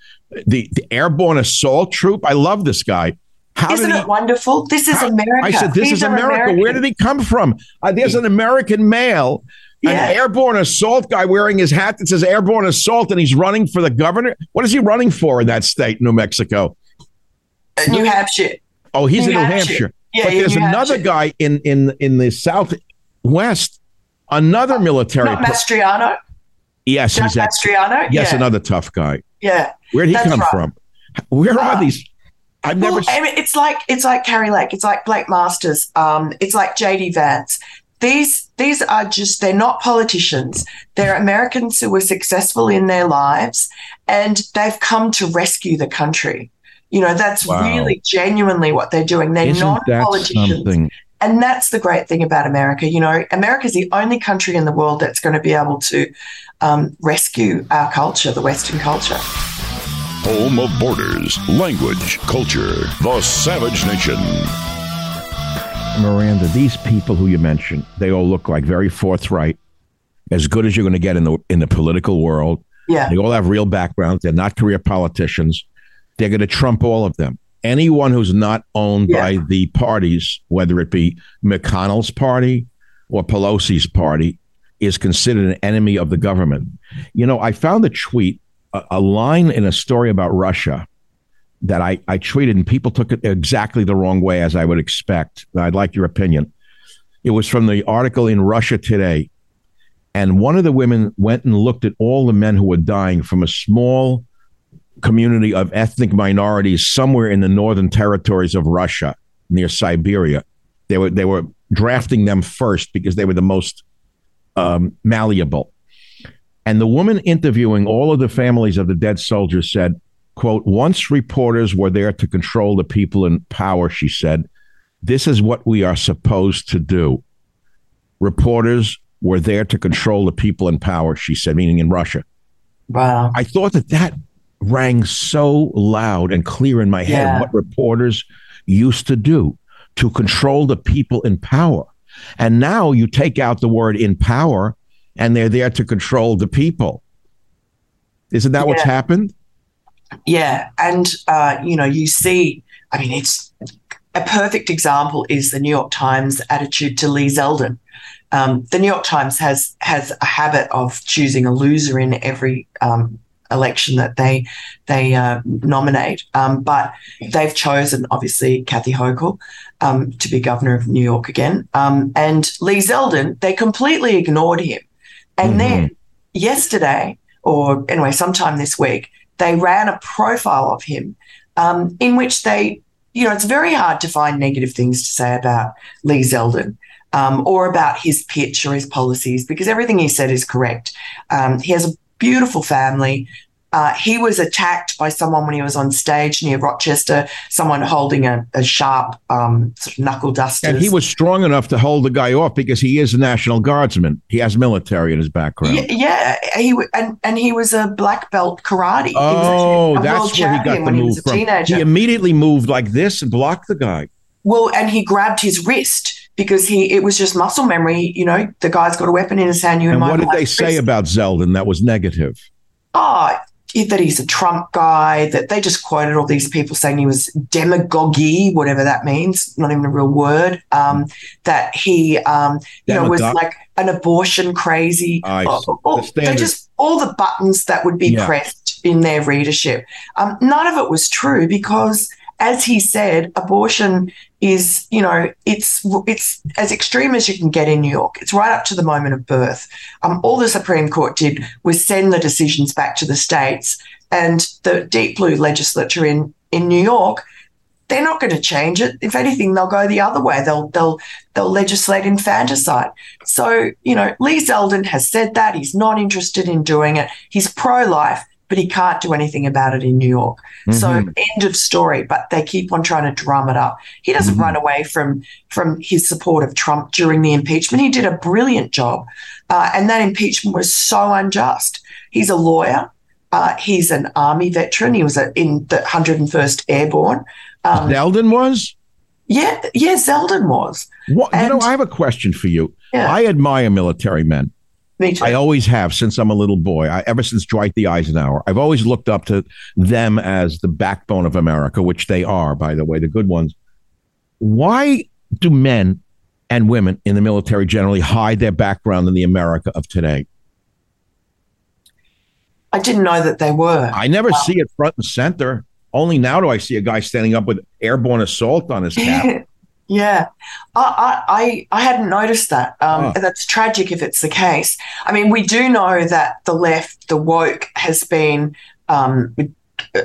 the the airborne assault troop. I love this guy. How Isn't he? it wonderful? This is how- America. I said, "This These is America." Where did he come from? Uh, there's an American male, Yeah. an airborne assault guy wearing his hat that says "airborne assault," and he's running for the governor. What is he running for in that state, New Mexico? Uh, New Hampshire. Oh, he's New in New Hampshire. Hampshire. Yeah, but there's New another Hampshire. guy in in in the southwest, another military. Not Mastriano. yes, he's ex- Mastriano. yes, yeah. another tough guy. Yeah. Where'd he That's come right. from? Where are Uh, these? I've never. Well, I mean, it's like it's like Kari Lake. It's like Blake Masters. Um, it's like JD Vance. These these are just they're not politicians. They're Americans who were successful in their lives, and they've come to rescue the country. You know, that's Wow. really genuinely what they're doing. They're Isn't not politicians. something? And that's the great thing about America. You know, America's the only country in the world that's going to be able to um, rescue our culture, the Western culture. Home of borders, language, culture. The Savage Nation. Miranda, these people who you mentioned, they all look like very forthright, as good as you're going to get in the in the political world. Yeah. They all have real backgrounds. They're not career politicians. They're going to trump all of them. Anyone who's not owned Yeah. by the parties, whether it be McConnell's party or Pelosi's party, is considered an enemy of the government. You know, I found a tweet, a, a line in a story about Russia that I, I tweeted, and people took it exactly the wrong way, as I would expect. I'd like your opinion. It was from the article in Russia Today. And one of the women went and looked at all the men who were dying from a small community of ethnic minorities somewhere in the northern territories of Russia near Siberia. They were they were drafting them first because they were the most um, malleable. And the woman interviewing all of the families of the dead soldiers said, quote, once reporters were there to control the people in power, she said, this is what we are supposed to do. Reporters were there to control the people in power, she said, meaning in Russia. Wow. I thought that that rang so loud and clear in my head Yeah. what reporters used to do to control the people in power. And now you take out the word in power and they're there to control the people. Isn't that what's happened? Yeah, and uh, you know, you see, I mean, it's a perfect example is the New York Times attitude to Lee Zeldin. Um, the New York Times has has a habit of choosing a loser in every um, election that they they uh, nominate, um, but they've chosen obviously Kathy Hochul um, to be governor of New York again, um, and Lee Zeldin. They completely ignored him, and Mhm. then yesterday, or anyway, sometime this week, they ran a profile of him um, in which they, you know, it's very hard to find negative things to say about Lee Zeldin um, or about his pitch or his policies because everything he said is correct. Um, he has a beautiful family. Uh, he was attacked by someone when he was on stage near Rochester, someone holding a, a sharp um, sort of knuckle duster. And he was strong enough to hold the guy off because he is a National Guardsman. He has military in his background. Yeah, yeah, he w- and and he was a black belt karate. He was a- Oh, a that's where he got the when he move from. teenager. He immediately moved like this and blocked the guy. Well, and he grabbed his wrist because he it was just muscle memory. You know, the guy's got a weapon in his hand. You And what did they his say wrist. about Zeldin that was negative? Oh, that he's a Trump guy, that they just quoted all these people saying he was demagogy, whatever that means, not even a real word, um, that he, um, you know, was like an abortion crazy. I, all, all, the they just, all the buttons that would be Yeah. pressed in their readership. Um, none of it was true because, as he said, abortion is, you know, it's it's as extreme as you can get in New York. It's right up to the moment of birth. Um, all the Supreme Court did was send the decisions back to the states, and the Deep Blue legislature in in New York. They're not going to change it. If anything, they'll go the other way. They'll they'll they'll legislate infanticide. So you know, Lee Zeldin has said that he's not interested in doing it. He's pro-life, but he can't do anything about it in New York. So end of story. But they keep on trying to drum it up. He doesn't run away from from his support of Trump during the impeachment. He did a brilliant job, uh, and that impeachment was so unjust. He's a lawyer. Uh, he's an army veteran. He was a, in the 101st Airborne. Um, Zeldin was. yeah, yeah, Zeldin was. What, you know, I have a question for you. Yeah. I admire military men. Me too. I always have since I'm a little boy. I, ever since Dwight D. Eisenhower, I've always looked up to them as the backbone of America, which they are, by the way, the good ones. Why do men and women in the military generally hide their background in the America of today? I didn't know that they were. I never see it front and center. Only now do I see a guy standing up with airborne assault on his cap. yeah, I, I I I hadn't noticed that. Um, Oh. That's tragic if it's the case. I mean, we do know that the left, the woke, has been um,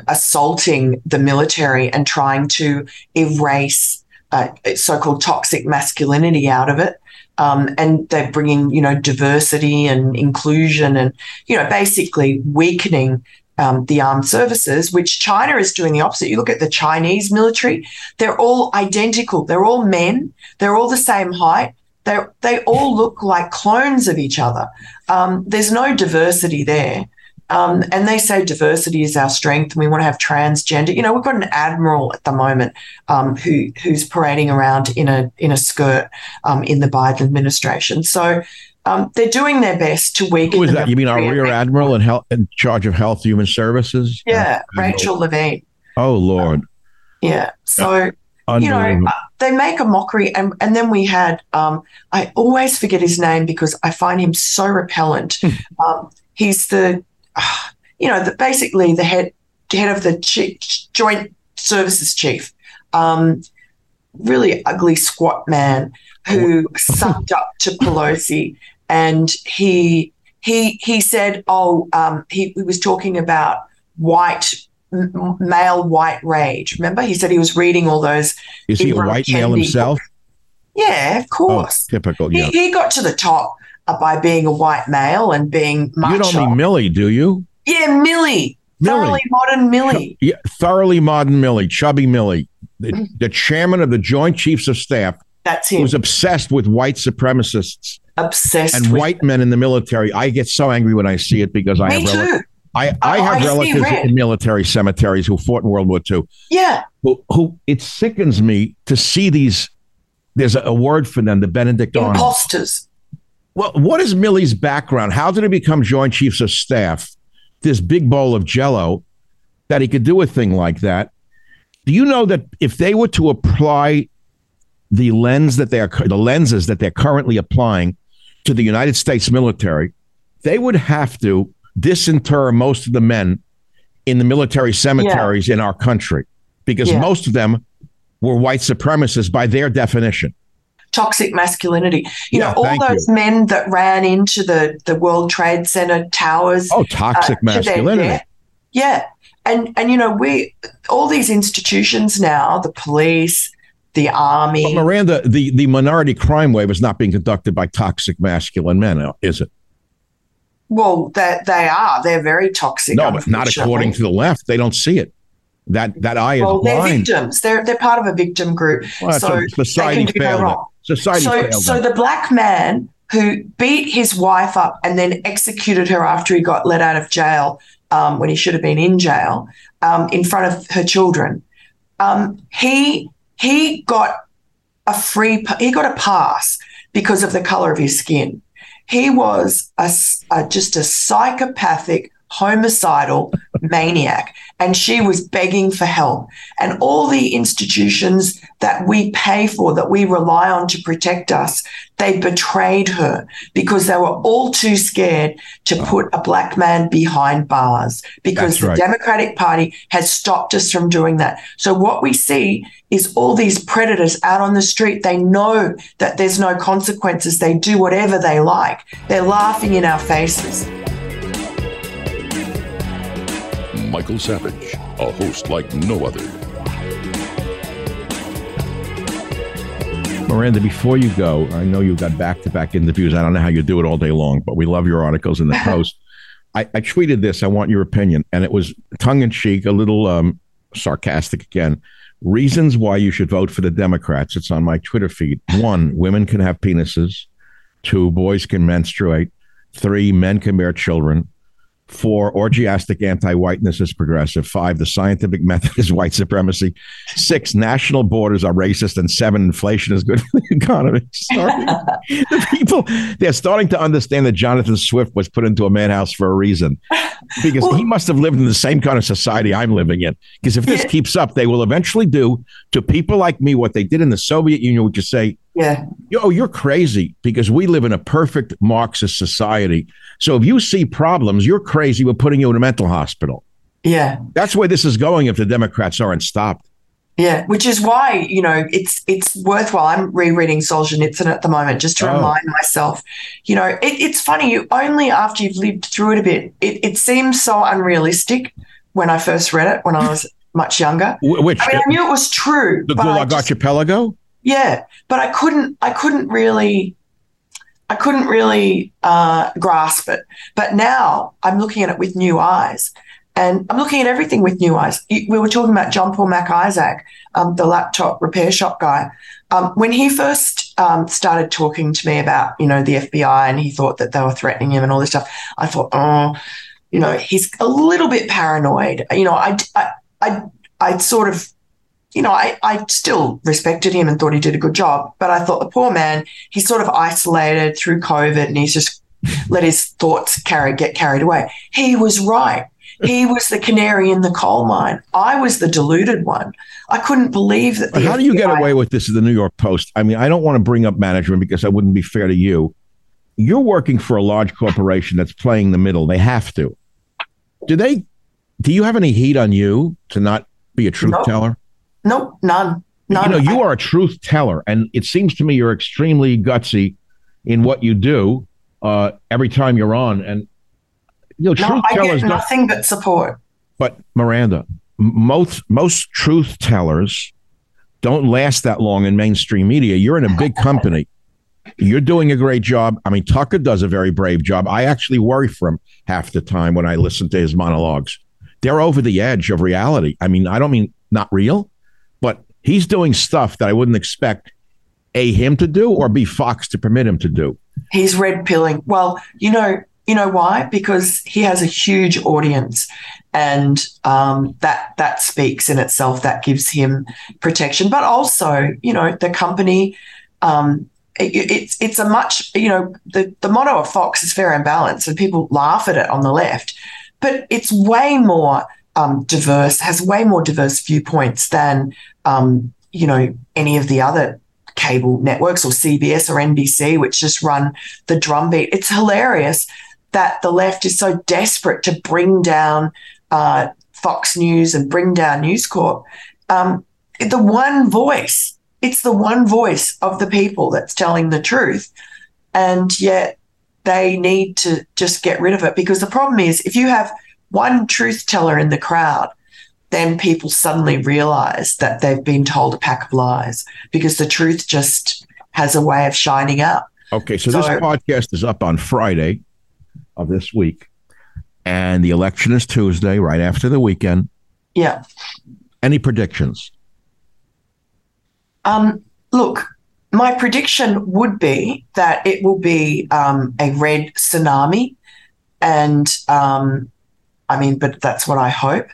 assaulting the military and trying to erase uh, so-called toxic masculinity out of it. Um, and they're bringing, you know, diversity and inclusion, and you know, basically weakening um, the armed services, which China is doing the opposite. You look at the Chinese military; they're all identical. They're all men. They're all the same height. They they all look like clones of each other. Um, there's no diversity there. Um, and they say diversity is our strength, and we want to have transgender. You know, we've got an admiral at the moment um, who who's parading around in a in a skirt um, in the Biden administration. So um, they're doing their best to weaken. Who is that? You mean our rear admiral in, health, in charge of health human services? Yeah, Uh, Rachel Levine. Oh Lord, Yeah. So you know, uh, they make a mockery, and and then we had um, I always forget his name because I find him so repellent. um, he's the, uh, you know, the, basically the head head of the Joint Services Chief. Um, really ugly squat man who sucked up to Pelosi, and he he he said, oh, um, he, he was talking about white m- male white rage. Remember, he said he was reading all those. is he a white male himself? Yeah, of Oh, course. typical. He, Yeah. he got to the top uh, by being a white male and being macho. You don't mean Milley, do you? yeah, Milley, Milley. thoroughly modern Millie. Yeah, thoroughly modern Millie, chubby Milley, the, Mm-hmm. the chairman of the Joint Chiefs of Staff, That's him. who's obsessed with white supremacists obsessed and with. white men in the military. I get so angry when I see it because I Me have rel- too. I, I I- have I relatives in military cemeteries who fought in World War II. Yeah, Who, who it sickens me to see these. There's a, a word for them, the Benedict imposters. Well, what is Milley's background? How did he become Joint Chiefs of Staff? This big bowl of jello that he could do a thing like that. Do you know that if they were to apply the lens that they are the lenses that they're currently applying to the United States military, they would have to disinter most of the men in the military cemeteries in our country because Yeah. most of them were white supremacists by their definition. toxic masculinity. You Yeah, know, all those men that ran into the, the World Trade Center towers. Oh, toxic uh, their masculinity. Yeah. And and you know, we all these institutions now, the police, the army. But Miranda, the, the minority crime wave is not being conducted by toxic masculine men, uh, is it? well, they they are. They're very toxic. No, but not according to the left. They don't see it. That that eye is Well, they're victims. They're they're part of a victim group. Well, so society they can do no wrong. Society so, failed so them. the black man who beat his wife up and then executed her after he got let out of jail um, when he should have been in jail um, in front of her children, um, he he got a free he got a pass because of the color of his skin. He was a, a- just a psychopathic, homicidal, maniac. And she was begging for help. And all the institutions that we pay for, that we rely on to protect us, they betrayed her because they were all too scared to put a black man behind bars because That's the. Democratic Party has stopped us from doing that. So what we see is all these predators out on the street. They know that there's no consequences. They do whatever they like. They're laughing in our faces. Michael Savage, a host like no other. Miranda, before you go, I know you've got back to back interviews. I don't know how you do it all day long, but we love your articles in the Post. I, I tweeted this. I want your opinion. And it was tongue in cheek, a little um, sarcastic again. Reasons why you should vote for the Democrats. It's on my Twitter feed. One, women can have penises. Two, boys can menstruate. Three, men can bear children. Four, orgiastic anti whiteness is progressive. Five, the scientific method is white supremacy. Six, national borders are racist. And seven, inflation is good for the economy. The people, they're starting to understand that Jonathan Swift was put into a madhouse for a reason because he must have lived in the same kind of society I'm living in. Because if this Yeah. keeps up, they will eventually do to people like me what they did in the Soviet Union, which is say, Yeah. yo, you're crazy because we live in a perfect Marxist society. So if you see problems, you're crazy. We're putting you in a mental hospital. Yeah. That's where this is going if the Democrats aren't stopped. Yeah, which is why you know it's it's worthwhile. I'm rereading Solzhenitsyn at the moment just to Oh. remind myself. You know, it, it's funny. You only after you've lived through it a bit, it, it seems so unrealistic when I first read it when I was much younger. Which I mean, I knew it was true. the Gulag just- Archipelago? Yeah, but I couldn't. I couldn't really. I couldn't really uh, grasp it. But now I'm looking at it with new eyes, and I'm looking at everything with new eyes. We were talking about John Paul Mac Isaac, um, the laptop repair shop guy. Um, when he first um, started talking to me about, you know, the FBI, and he thought that they were threatening him and all this stuff, I thought, oh, you know, he's a little bit paranoid. You know, I, I, I, I sort of you know, I, I still respected him and thought he did a good job. But I thought the poor man, he's sort of isolated through COVID and he's just let his thoughts carry get carried away. He was right. He was the canary in the coal mine. I was the deluded one. I couldn't believe that. How do you get away with this in the New York Post? I mean, I don't want to bring up management because that wouldn't be fair to you. You're working for a large corporation that's playing the middle. They have to. Do they? Do you have any heat on you to not be a truth No. teller? Nope, none. None. You know, you are a truth teller, and it seems to me you're extremely gutsy in what you do uh, every time you're on. And you know, no, truth I tellers get nothing but support. But Miranda, most most truth tellers don't last that long in mainstream media. You're in a big company. You're doing a great job. I mean, Tucker does a very brave job. I actually worry for him half the time when I listen to his monologues. They're over the edge of reality. I mean, I don't mean not real, he's doing stuff that I wouldn't expect a him to do or b Fox to permit him to do. He's red pilling. Well, you know, you know why? Because he has a huge audience, and um, that that speaks in itself. That gives him protection, but also, you know, the company. Um, it, it's it's a much you know the the motto of Fox is fair and balanced, and people laugh at it on the left, but it's way more um, diverse, has way more diverse viewpoints than um, you know any of the other cable networks or CBS or NBC, which just run the drumbeat. It's hilarious that the left is so desperate to bring down uh, Fox News and bring down News Corp. Um, the one voice, it's the one voice of the people that's telling the truth. And yet they need to just get rid of it because the problem is if you have one truth teller in the crowd, then people suddenly realize that they've been told a pack of lies because the truth just has a way of shining up. Okay, so, this podcast is up on Friday of this week, and the election is Tuesday, right after the weekend. Yeah. Any predictions? Um, look, my prediction would be that it will be um, a red tsunami. And um, I mean, but that's what I hope.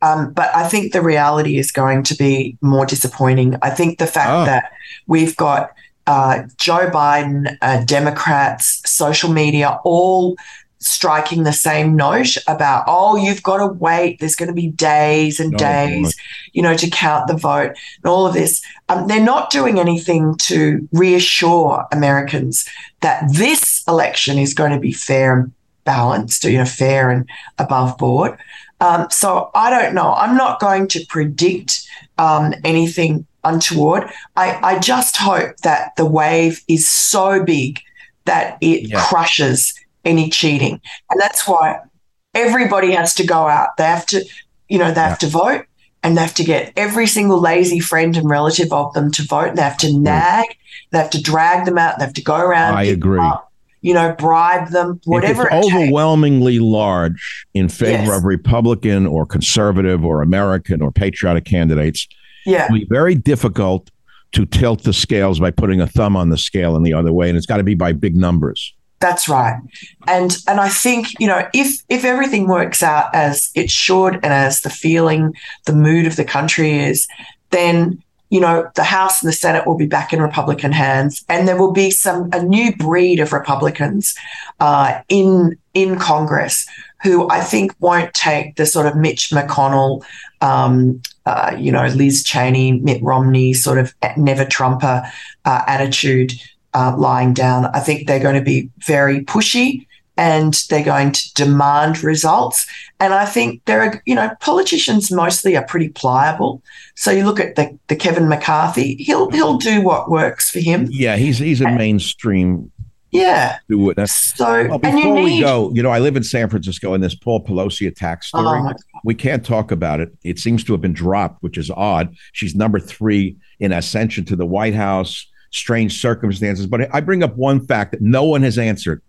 Um, but I think the reality is going to be more disappointing. I think the fact Oh. that we've got uh, Joe Biden, uh, Democrats, social media, all striking the same note about, oh, you've got to wait. There's going to be days and No, days, boy. you know, to count the vote and all of this. Um, they're not doing anything to reassure Americans that this election is going to be fair and balanced, you know, fair and above board. Um, so I don't know. I'm not going to predict um, anything untoward. I, I just hope that the wave is so big that it Yeah. crushes any cheating. And that's why everybody has to go out. They have to, you know, they have to vote and they have to get every single lazy friend and relative of them to vote. And They have to nag, they have to drag them out, they have to go around. I agree. up, you know, bribe them, whatever if it it's takes. overwhelmingly large in favor Yes. of Republican or conservative or American or patriotic candidates, Yeah. it'll be very difficult to tilt the scales by putting a thumb on the scale in the other way, and it's got to be by big numbers. That's right. And and I think, you know, if if everything works out as it should and as the feeling, the mood of the country is, then you know, the House and the Senate will be back in Republican hands, and there will be some a new breed of Republicans uh, in in Congress who I think won't take the sort of Mitch McConnell, um, uh, you know, Liz Cheney, Mitt Romney sort of never Trumper uh, attitude uh, lying down. I think they're going to be very pushy and they're going to demand results. And I think there are, you know, politicians mostly are pretty pliable. So you look at the, the Kevin McCarthy, he'll he'll do what works for him. Yeah, he's he's a mainstream Yeah. do it. So Well, and before we go, you know, I live in San Francisco, and this Paul Pelosi attack Oh story. my we can't talk about it. It seems to have been dropped, which is odd. She's number three in ascension to the White House. Strange circumstances, but I bring up one fact that no one has answered.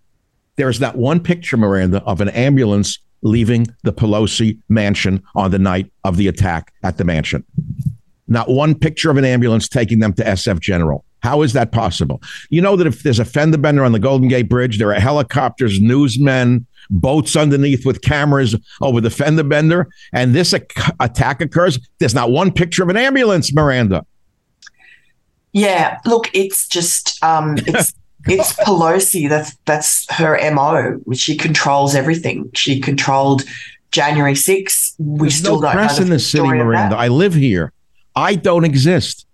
There is not one picture, Miranda, of an ambulance leaving the Pelosi mansion on the night of the attack at the mansion. Not one picture of an ambulance taking them to SF General. How is that possible? You know that if there's a fender bender on the Golden Gate Bridge, there are helicopters, newsmen, boats underneath with cameras over the fender bender, and this ac- attack occurs. There's not one picture of an ambulance, Miranda. Yeah, look, it's just um, it's it's Pelosi. That's that's her mo. She controls everything. She controlled January 6th. We There's still no don't press in the city, story of that. Miranda. I live here. I don't exist.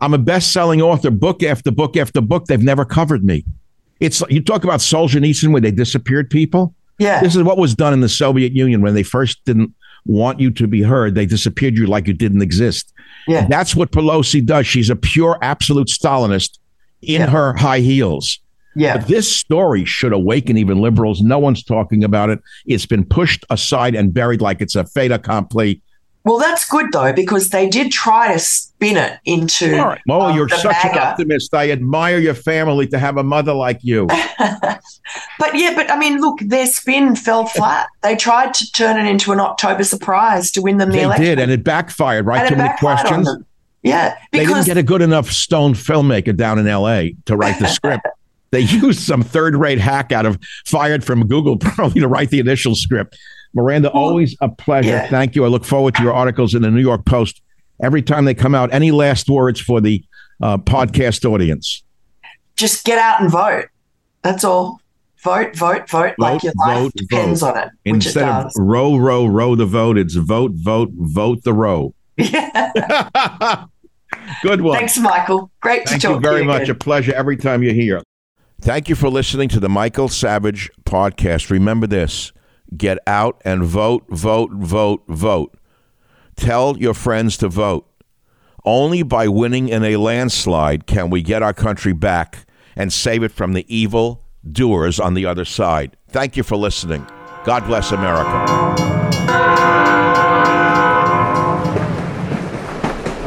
I'm a best-selling author, book after book after book. They've never covered me. It's you talk about Solzhenitsyn where they disappeared people. Yeah, This is what was done in the Soviet Union when they first didn't want you to be heard. They disappeared you like you didn't exist. yeah, That's what Pelosi does. She's a pure, absolute Stalinist in Yeah. her high heels. yeah. But this story should awaken even liberals. No one's talking about it. It's been pushed aside and buried like it's a fait accompli. Well, that's good though because they did try to spin it into. All right. Well, um, you're such an optimist. I admire your family to have a mother like you. but yeah, but I mean, look, their spin fell flat. They tried to turn it into an October surprise to win them the They election. did, and it backfired. Right? And Too many questions. Yeah, They didn't get a good enough stone filmmaker down in L.A. to write the script. They used some third-rate hack out of fired from Google probably to write the initial script. Miranda, always a pleasure. yeah. Thank you. I look forward to your articles in the New York Post every time they come out. Any last words for the uh, podcast audience? just get out and vote. That's all. Vote, vote, vote, like Vote, your life vote, depends vote. on it, Instead it of row, row, row the vote, it's vote, vote, vote the row. Yeah. Good one. Thanks, Michael. Great Thank to talk you very to you much. again. A pleasure every time you're here. Thank you for listening to the Michael Savage podcast. Remember this get out and vote, vote, vote, vote. Tell your friends to vote. Only by winning in a landslide can we get our country back and save it from the evil doers on the other side. Thank you for listening. God bless America.